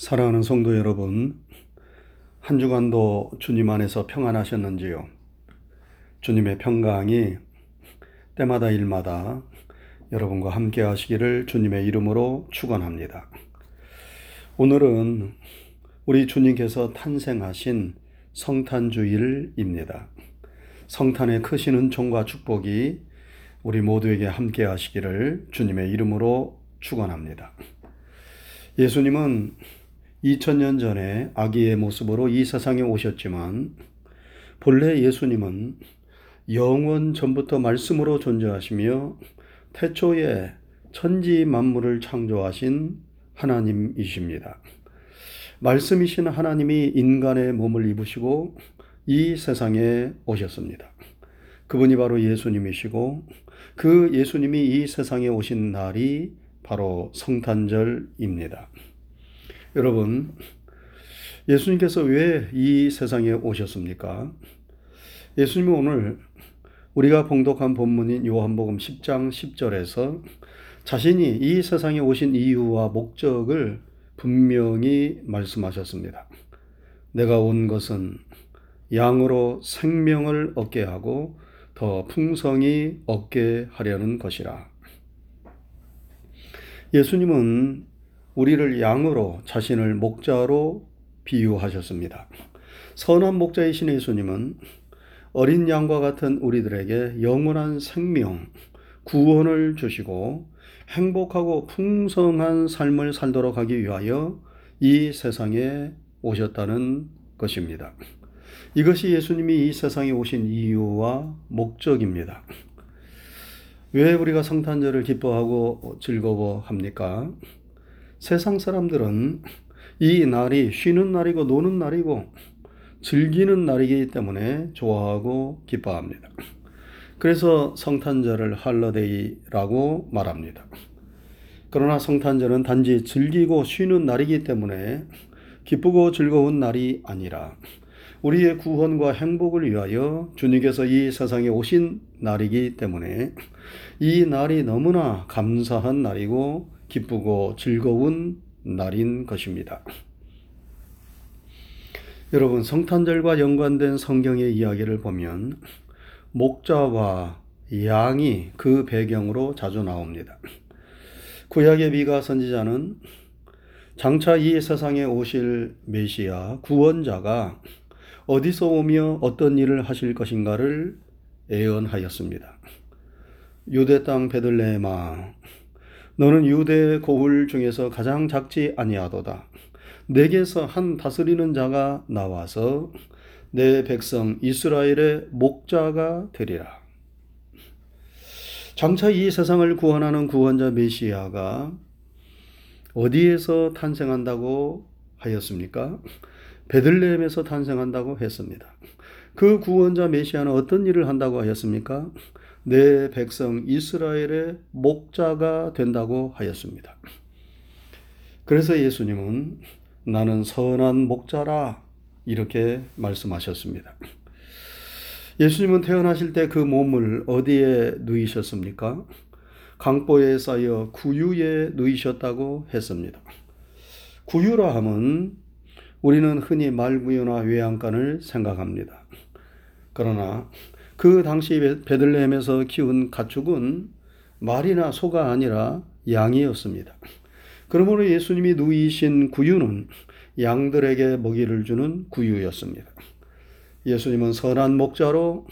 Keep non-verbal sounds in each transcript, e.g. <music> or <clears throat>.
사랑하는 성도 여러분, 한 주간도 주님 안에서 평안하셨는지요? 주님의 평강이 때마다 일마다 여러분과 함께 하시기를 주님의 이름으로 축원합니다. 오늘은 우리 주님께서 탄생하신 성탄주일입니다. 성탄의 크신 은총과 축복이 우리 모두에게 함께 하시기를 주님의 이름으로 축원합니다. 예수님은 2000년 전에 아기의 모습으로 이 세상에 오셨지만 본래 예수님은 영원 전부터 말씀으로 존재하시며 태초에 천지 만물을 창조하신 하나님이십니다. 말씀이신 하나님이 인간의 몸을 입으시고 이 세상에 오셨습니다. 그분이 바로 예수님이시고 그 예수님이 이 세상에 오신 날이 바로 성탄절입니다. 여러분, 예수님께서 왜 이 세상에 오셨습니까? 예수님은 오늘 우리가 봉독한 본문인 요한복음 10장 10절에서 자신이 이 세상에 오신 이유와 목적을 분명히 말씀하셨습니다. 내가 온 것은 양으로 생명을 얻게 하고 더 풍성히 얻게 하려는 것이라. 예수님은 우리를 양으로 자신을 목자로 비유하셨습니다. 선한 목자이신 예수님은 어린 양과 같은 우리들에게 영원한 생명, 구원을 주시고 행복하고 풍성한 삶을 살도록 하기 위하여 이 세상에 오셨다는 것입니다. 이것이 예수님이 이 세상에 오신 이유와 목적입니다. 왜 우리가 성탄절을 기뻐하고 즐거워합니까? 세상 사람들은 이 날이 쉬는 날이고 노는 날이고 즐기는 날이기 때문에 좋아하고 기뻐합니다. 그래서 성탄절을 할러데이라고 말합니다. 그러나 성탄절은 단지 즐기고 쉬는 날이기 때문에 기쁘고 즐거운 날이 아니라 우리의 구원과 행복을 위하여 주님께서 이 세상에 오신 날이기 때문에 이 날이 너무나 감사한 날이고 기쁘고 즐거운 날인 것입니다. 여러분, 성탄절과 연관된 성경의 이야기를 보면 목자와 양이 그 배경으로 자주 나옵니다. 구약의 미가 선지자는 장차 이 세상에 오실 메시아 구원자가 어디서 오며 어떤 일을 하실 것인가를 예언하였습니다. 유대 땅 베들레헴아 너는 유대 고을 중에서 가장 작지 아니하도다. 내게서 한 다스리는 자가 나와서 내 백성 이스라엘의 목자가 되리라. 장차 이 세상을 구원하는 구원자 메시아가 어디에서 탄생한다고 하였습니까? 베들레헴에서 탄생한다고 했습니다. 그 구원자 메시아는 어떤 일을 한다고 하였습니까? 내 백성 이스라엘의 목자가 된다고 하였습니다. 그래서 예수님은 나는 선한 목자라 이렇게 말씀하셨습니다. 예수님은 태어나실 때 그 몸을 어디에 누이셨습니까? 강보에 쌓여 구유에 누이셨다고 했습니다. 구유라 함은 우리는 흔히 말구유나 외양간을 생각합니다. 그러나 그 당시 베들레헴에서 키운 가축은 말이나 소가 아니라 양이었습니다. 그러므로 예수님이 누이신 구유는 양들에게 먹이를 주는 구유였습니다. 예수님은 선한 목자로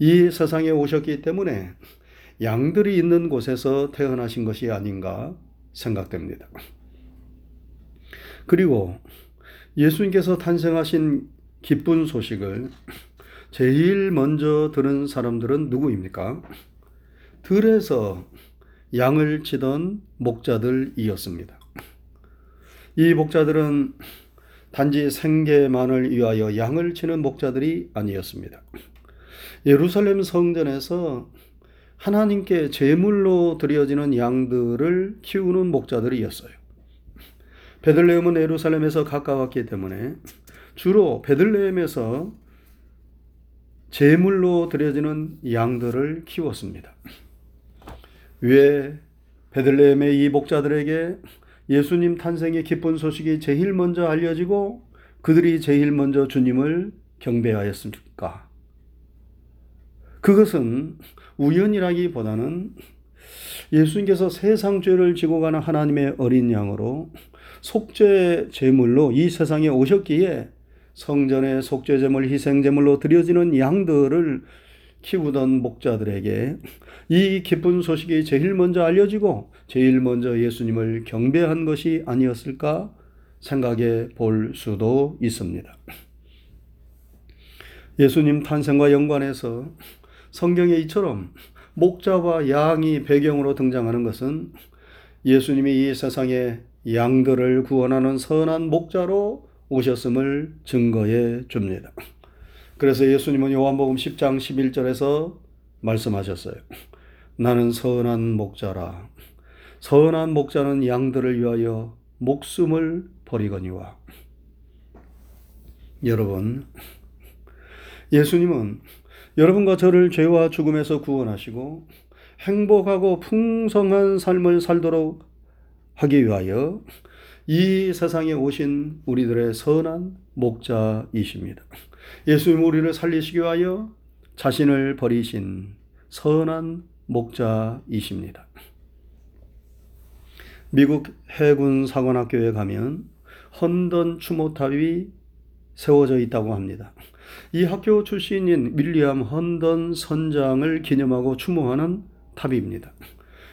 이 세상에 오셨기 때문에 양들이 있는 곳에서 태어나신 것이 아닌가 생각됩니다. 그리고 예수님께서 탄생하신 기쁜 소식을 제일 먼저 들은 사람들은 누구입니까? 들에서 양을 치던 목자들이었습니다. 이 목자들은 단지 생계만을 위하여 양을 치는 목자들이 아니었습니다. 예루살렘 성전에서 하나님께 제물로 드려지는 양들을 키우는 목자들이었어요. 베들레헴은 예루살렘에서 가까웠기 때문에 주로 베들레헴에서 제물로 드려지는 양들을 키웠습니다. 왜 베들레헴의 이 목자들에게 예수님 탄생의 기쁜 소식이 제일 먼저 알려지고 그들이 제일 먼저 주님을 경배하였습니까? 그것은 우연이라기보다는 예수님께서 세상 죄를 지고 가는 하나님의 어린 양으로 속죄 제물로 이 세상에 오셨기에 성전의 속죄 제물 희생 제물로 드려지는 양들을 키우던 목자들에게 이 기쁜 소식이 제일 먼저 알려지고 제일 먼저 예수님을 경배한 것이 아니었을까 생각해 볼 수도 있습니다. 예수님 탄생과 연관해서 성경에 이처럼 목자와 양이 배경으로 등장하는 것은 예수님이 이 세상에 양들을 구원하는 선한 목자로 오셨음을 증거해 줍니다. 그래서 예수님은 요한복음 10장 11절에서 말씀하셨어요. 나는 선한 목자라. 선한 목자는 양들을 위하여 목숨을 버리거니와. 여러분, 예수님은 여러분과 저를 죄와 죽음에서 구원하시고 행복하고 풍성한 삶을 살도록 하기 위하여 이 세상에 오신 우리들의 선한 목자이십니다. 예수님 우리를 살리시기 위하여 자신을 버리신 선한 목자이십니다. 미국 해군 사관학교에 가면 헌던 추모탑이 세워져 있다고 합니다. 이 학교 출신인 윌리엄 헌던 선장을 기념하고 추모하는 탑입니다.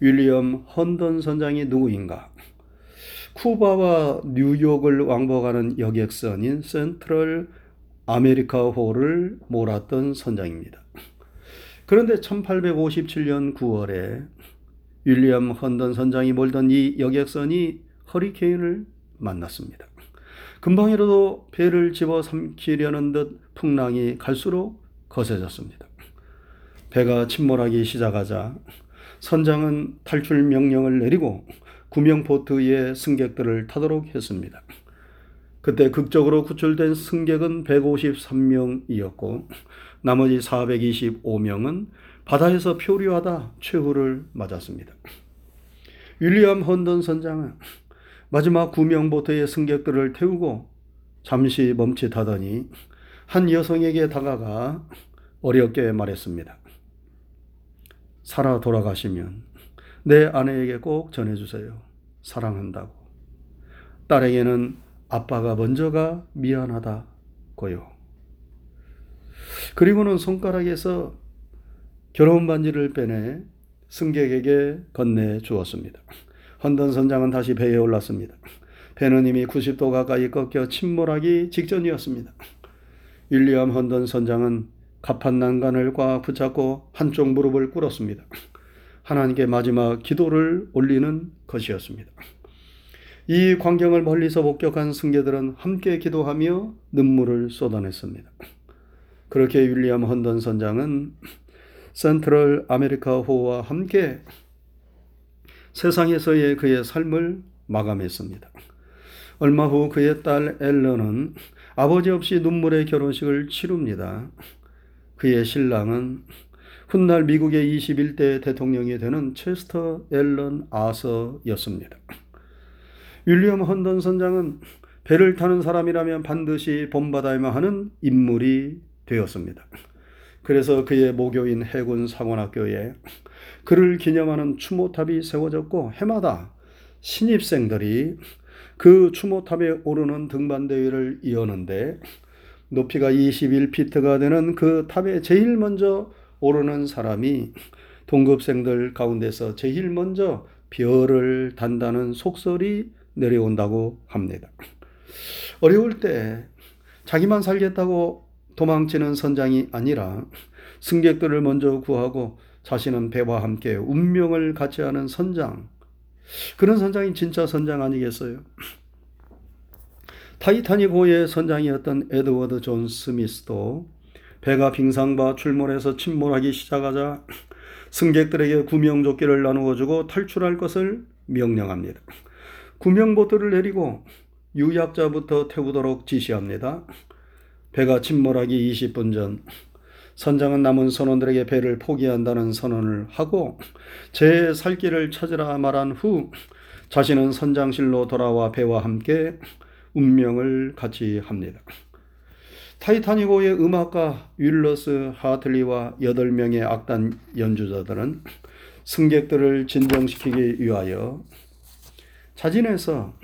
윌리엄 헌던 선장이 누구인가? 쿠바와 뉴욕을 왕복하는 여객선인 센트럴 아메리카호를 몰았던 선장입니다. 그런데 1857년 9월에 윌리엄 헌던 선장이 몰던 이 여객선이 허리케인을 만났습니다. 금방이라도 배를 집어 삼키려는 듯 풍랑이 갈수록 거세졌습니다. 배가 침몰하기 시작하자 선장은 탈출 명령을 내리고 구명보트의 승객들을 타도록 했습니다. 그때 극적으로 구출된 승객은 153명이었고 나머지 425명은 바다에서 표류하다 최후를 맞았습니다. 윌리엄 헌던 선장은 마지막 구명보트의 승객들을 태우고 잠시 멈칫하더니 한 여성에게 다가가 어렵게 말했습니다. 살아 돌아가시면 내 아내에게 꼭 전해주세요. 사랑한다고. 딸에게는 아빠가 먼저가 미안하다고요. 그리고는 손가락에서 결혼 반지를 빼내 승객에게 건네 주었습니다. 헌던 선장은 다시 배에 올랐습니다. 배는 이미 90도 가까이 꺾여 침몰하기 직전이었습니다. 윌리엄 헌던 선장은 가판 난간을 꽉 붙잡고 한쪽 무릎을 꿇었습니다. 하나님께 마지막 기도를 올리는 것이었습니다. 이 광경을 멀리서 목격한 승객들은 함께 기도하며 눈물을 쏟아냈습니다. 그렇게 윌리엄 헌던 선장은 센트럴 아메리카 호와 함께 세상에서의 그의 삶을 마감했습니다. 얼마 후 그의 딸 앨런은 아버지 없이 눈물의 결혼식을 치릅니다. 그의 신랑은 훗날 미국의 21대 대통령이 되는 체스터 앨런 아서였습니다. 윌리엄 헌던 선장은 배를 타는 사람이라면 반드시 본받아야만 하는 인물이 되었습니다. 그래서 그의 모교인 해군 상원학교에 그를 기념하는 추모탑이 세워졌고 해마다 신입생들이 그 추모탑에 오르는 등반대회를 이어는데 높이가 21피트가 되는 그 탑에 제일 먼저 오르는 사람이 동급생들 가운데서 제일 먼저 별을 단다는 속설이 내려온다고 합니다. 어려울 때 자기만 살겠다고 도망치는 선장이 아니라 승객들을 먼저 구하고 자신은 배와 함께 운명을 같이 하는 선장. 그런 선장이 진짜 선장 아니겠어요? 타이타닉호의 선장이었던 에드워드 존 스미스도 배가 빙산과 충돌해서 침몰하기 시작하자 승객들에게 구명조끼를 나누어 주고 탈출할 것을 명령합니다. 구명보트를 내리고 유약자부터 태우도록 지시합니다. 배가 침몰하기 20분 전 선장은 남은 선원들에게 배를 포기한다는 선언을 하고 제 살 길을 찾으라 말한 후 자신은 선장실로 돌아와 배와 함께 운명을 같이 합니다. 타이타닉 호의 음악가 월러스 하틀리와 8명의 악단 연주자들은 승객들을 진정시키기 위하여 자진해서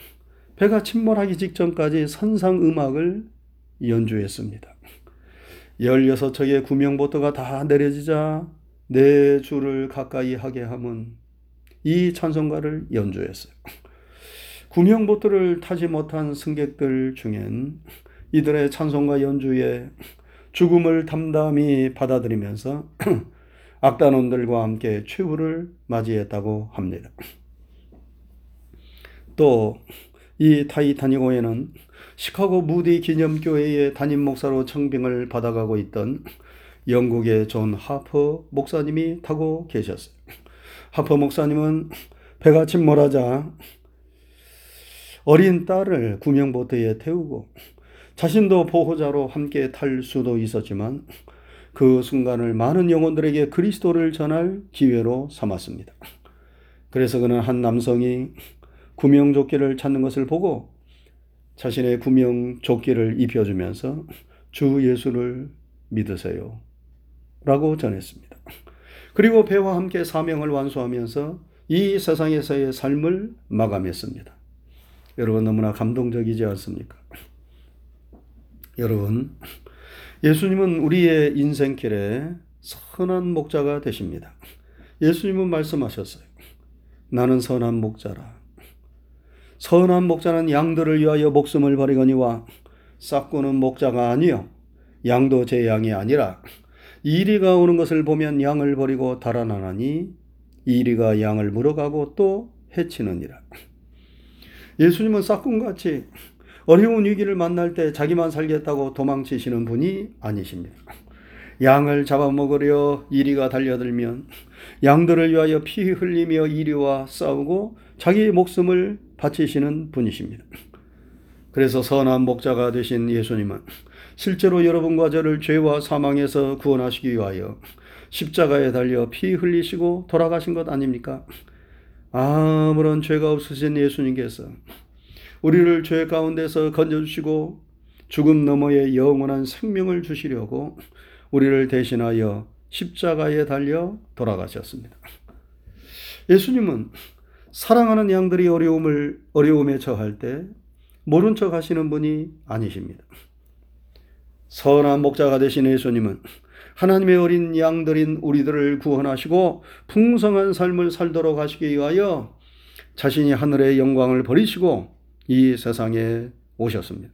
배가 침몰하기 직전까지 선상 음악을 연주했습니다. 16척의 구명보트가 다 내려지자 네 줄을 가까이 하게 함은 이 찬송가를 연주했어요. 구명보트를 타지 못한 승객들 중엔 이들의 찬송가 연주에 죽음을 담담히 받아들이면서 <clears throat> 악단원들과 함께 최후를 맞이했다고 합니다. 또 이 타이타닉호에는 시카고 무디 기념교회의 담임 목사로 청빙을 받아가고 있던 영국의 존 하퍼 목사님이 타고 계셨어요. 하퍼 목사님은 배가 침몰하자 어린 딸을 구명보트에 태우고 자신도 보호자로 함께 탈 수도 있었지만 그 순간을 많은 영혼들에게 그리스도를 전할 기회로 삼았습니다. 그래서 그는 한 남성이 구명조끼를 찾는 것을 보고 자신의 구명조끼를 입혀주면서 주 예수를 믿으세요. 라고 전했습니다. 그리고 배와 함께 사명을 완수하면서 이 세상에서의 삶을 마감했습니다. 여러분 너무나 감동적이지 않습니까? 여러분, 예수님은 우리의 인생길에 선한 목자가 되십니다. 예수님은 말씀하셨어요. 나는 선한 목자라. 선한 목자는 양들을 위하여 목숨을 버리거니와 싹구는 목자가 아니요 양도 제 양이 아니라 이리가 오는 것을 보면 양을 버리고 달아나나니 이리가 양을 물어가고 또 해치느니라. 예수님은 싹군같이 어려운 위기를 만날 때 자기만 살겠다고 도망치시는 분이 아니십니다. 양을 잡아먹으려 이리가 달려들면 양들을 위하여 피 흘리며 이리와 싸우고 자기 목숨을 바치시는 분이십니다. 그래서 선한 목자가 되신 예수님은 실제로 여러분과 저를 죄와 사망에서 구원하시기 위하여 십자가에 달려 피 흘리시고 돌아가신 것 아닙니까? 아무런 죄가 없으신 예수님께서 우리를 죄 가운데서 건져주시고 죽음 너머의 영원한 생명을 주시려고 우리를 대신하여 십자가에 달려 돌아가셨습니다. 예수님은 사랑하는 양들이 어려움을 어려움에 처할 때 모른 척 하시는 분이 아니십니다. 선한 목자가 되신 예수님은 하나님의 어린 양들인 우리들을 구원하시고 풍성한 삶을 살도록 하시기 위하여 자신이 하늘의 영광을 버리시고 이 세상에 오셨습니다.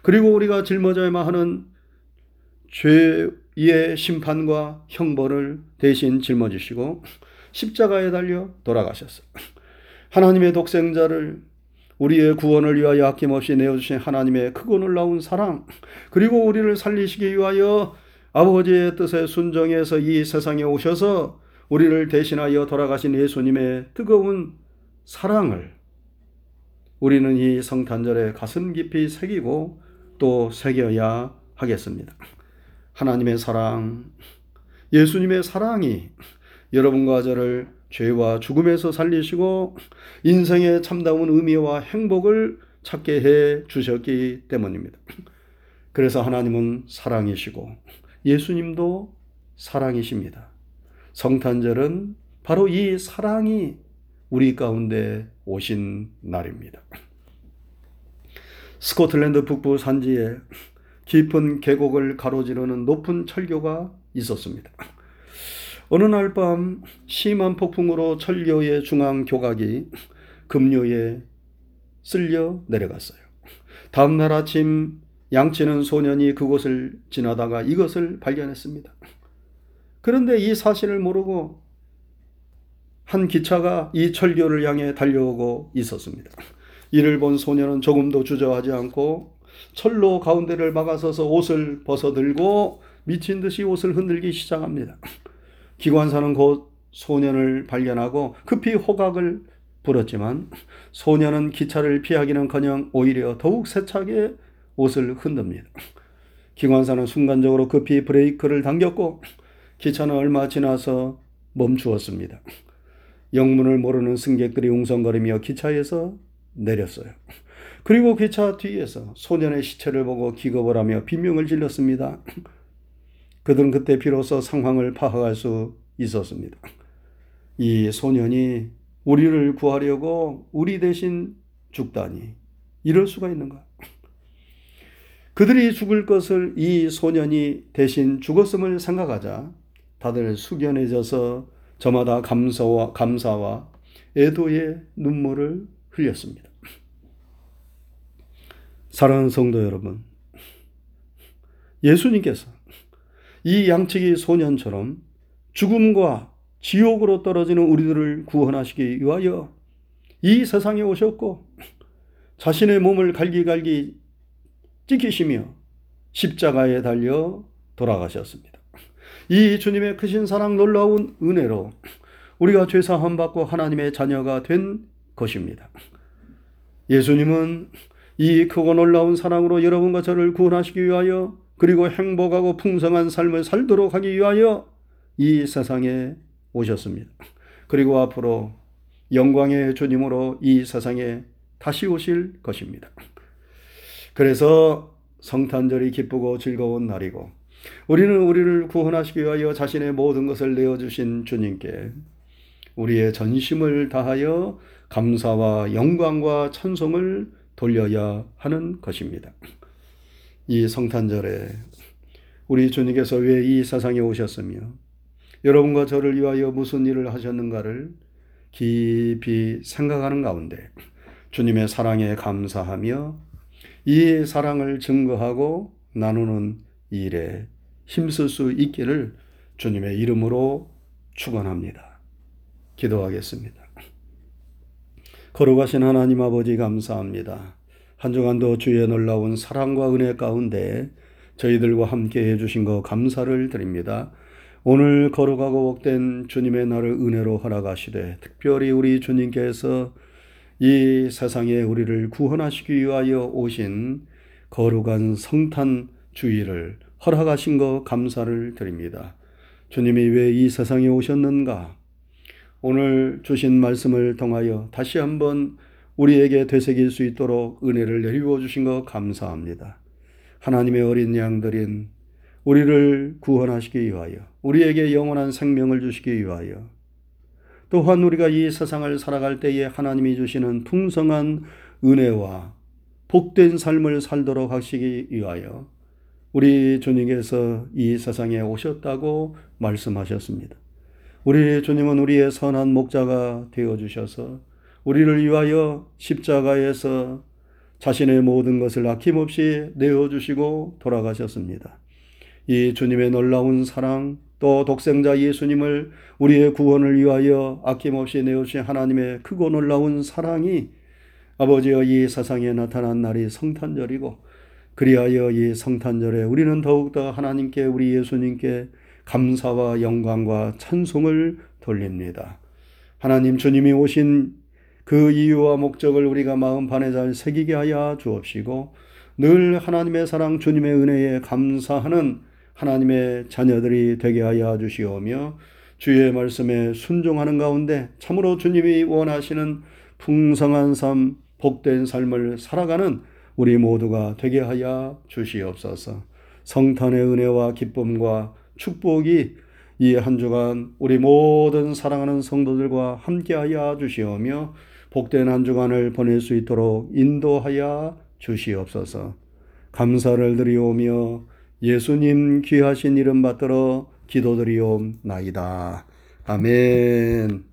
그리고 우리가 짊어져야만 하는 죄의 심판과 형벌을 대신 짊어지시고 십자가에 달려 돌아가셨어요. 하나님의 독생자를 우리의 구원을 위하여 아낌없이 내어주신 하나님의 크고 놀라운 사랑, 그리고 우리를 살리시기 위하여 아버지의 뜻에 순정해서 이 세상에 오셔서 우리를 대신하여 돌아가신 예수님의 뜨거운 사랑을 우리는 이 성탄절에 가슴 깊이 새기고 또 새겨야 하겠습니다. 하나님의 사랑, 예수님의 사랑이 여러분과 저를 죄와 죽음에서 살리시고 인생의 참다운 의미와 행복을 찾게 해 주셨기 때문입니다. 그래서 하나님은 사랑이시고 예수님도 사랑이십니다. 성탄절은 바로 이 사랑이 우리 가운데 오신 날입니다. 스코틀랜드 북부 산지에 깊은 계곡을 가로지르는 높은 철교가 있었습니다. 어느 날 밤 심한 폭풍으로 철교의 중앙 교각이 급류에 쓸려 내려갔어요. 다음 날 아침 양치는 소년이 그곳을 지나다가 이것을 발견했습니다. 그런데 이 사실을 모르고 한 기차가 이 철교를 향해 달려오고 있었습니다. 이를 본 소년은 조금도 주저하지 않고 철로 가운데를 막아서서 옷을 벗어들고 미친 듯이 옷을 흔들기 시작합니다. 기관사는 곧 소년을 발견하고 급히 호각을 불었지만 소년은 기차를 피하기는커녕 오히려 더욱 세차게 옷을 흔듭니다. 기관사는 순간적으로 급히 브레이크를 당겼고 기차는 얼마 지나서 멈추었습니다. 영문을 모르는 승객들이 웅성거리며 기차에서 내렸어요. 그리고 기차 뒤에서 소년의 시체를 보고 기겁을 하며 비명을 질렀습니다. 그들은 그때 비로소 상황을 파악할 수 있었습니다. 이 소년이 우리를 구하려고 우리 대신 죽다니 이럴 수가 있는가? 그들이 죽을 것을 이 소년이 대신 죽었음을 생각하자 다들 숙연해져서 저마다 감사와 감사와 애도의 눈물을 흘렸습니다. 사랑하는 성도 여러분, 예수님께서 이 양치기 소년처럼 죽음과 지옥으로 떨어지는 우리들을 구원하시기 위하여 이 세상에 오셨고 자신의 몸을 갈기갈기 찢기시며 십자가에 달려 돌아가셨습니다. 이 주님의 크신 사랑 놀라운 은혜로 우리가 죄사함 받고 하나님의 자녀가 된 것입니다. 예수님은 이 크고 놀라운 사랑으로 여러분과 저를 구원하시기 위하여 그리고 행복하고 풍성한 삶을 살도록 하기 위하여 이 세상에 오셨습니다. 그리고 앞으로 영광의 주님으로 이 세상에 다시 오실 것입니다. 그래서 성탄절이 기쁘고 즐거운 날이고 우리는 우리를 구원하시기 위하여 자신의 모든 것을 내어주신 주님께 우리의 전심을 다하여 감사와 영광과 찬송을 돌려야 하는 것입니다. 이 성탄절에 우리 주님께서 왜 이 세상에 오셨으며 여러분과 저를 위하여 무슨 일을 하셨는가를 깊이 생각하는 가운데 주님의 사랑에 감사하며 이 사랑을 증거하고 나누는 일에 힘쓸 수 있기를 주님의 이름으로 축원합니다. 기도하겠습니다. 거룩하신 하나님 아버지 감사합니다. 한 주간도 주의 놀라운 사랑과 은혜 가운데 저희들과 함께 해주신 거 감사를 드립니다. 오늘 거룩하고 복된 주님의 날을 은혜로 허락하시되 특별히 우리 주님께서 이 세상에 우리를 구원하시기 위하여 오신 거룩한 성탄 주의를 허락하신 거 감사를 드립니다. 주님이 왜 이 세상에 오셨는가? 오늘 주신 말씀을 통하여 다시 한번 우리에게 되새길 수 있도록 은혜를 내리워 주신 것 감사합니다. 하나님의 어린 양들인 우리를 구원하시기 위하여 우리에게 영원한 생명을 주시기 위하여 또한 우리가 이 세상을 살아갈 때에 하나님이 주시는 풍성한 은혜와 복된 삶을 살도록 하시기 위하여 우리 주님께서 이 세상에 오셨다고 말씀하셨습니다. 우리 주님은 우리의 선한 목자가 되어 주셔서 우리를 위하여 십자가에서 자신의 모든 것을 아낌없이 내어 주시고 돌아가셨습니다. 이 주님의 놀라운 사랑 또 독생자 예수님을 우리의 구원을 위하여 아낌없이 내어주신 하나님의 크고 놀라운 사랑이 아버지여 이 세상에 나타난 날이 성탄절이고 그리하여 이 성탄절에 우리는 더욱더 하나님께 우리 예수님께 감사와 영광과 찬송을 돌립니다. 하나님 주님이 오신 그 이유와 목적을 우리가 마음 반에 잘 새기게 하여 주옵시고 늘 하나님의 사랑 주님의 은혜에 감사하는 하나님의 자녀들이 되게 하여 주시오며 주의 말씀에 순종하는 가운데 참으로 주님이 원하시는 풍성한 삶, 복된 삶을 살아가는 우리 모두가 되게 하여 주시옵소서. 성탄의 은혜와 기쁨과 축복이 이 한 주간 우리 모든 사랑하는 성도들과 함께하여 주시오며 복된 한 주간을 보낼 수 있도록 인도하여 주시옵소서. 감사를 드리오며 예수님 귀하신 이름 받들어 기도드리옵나이다. 아멘.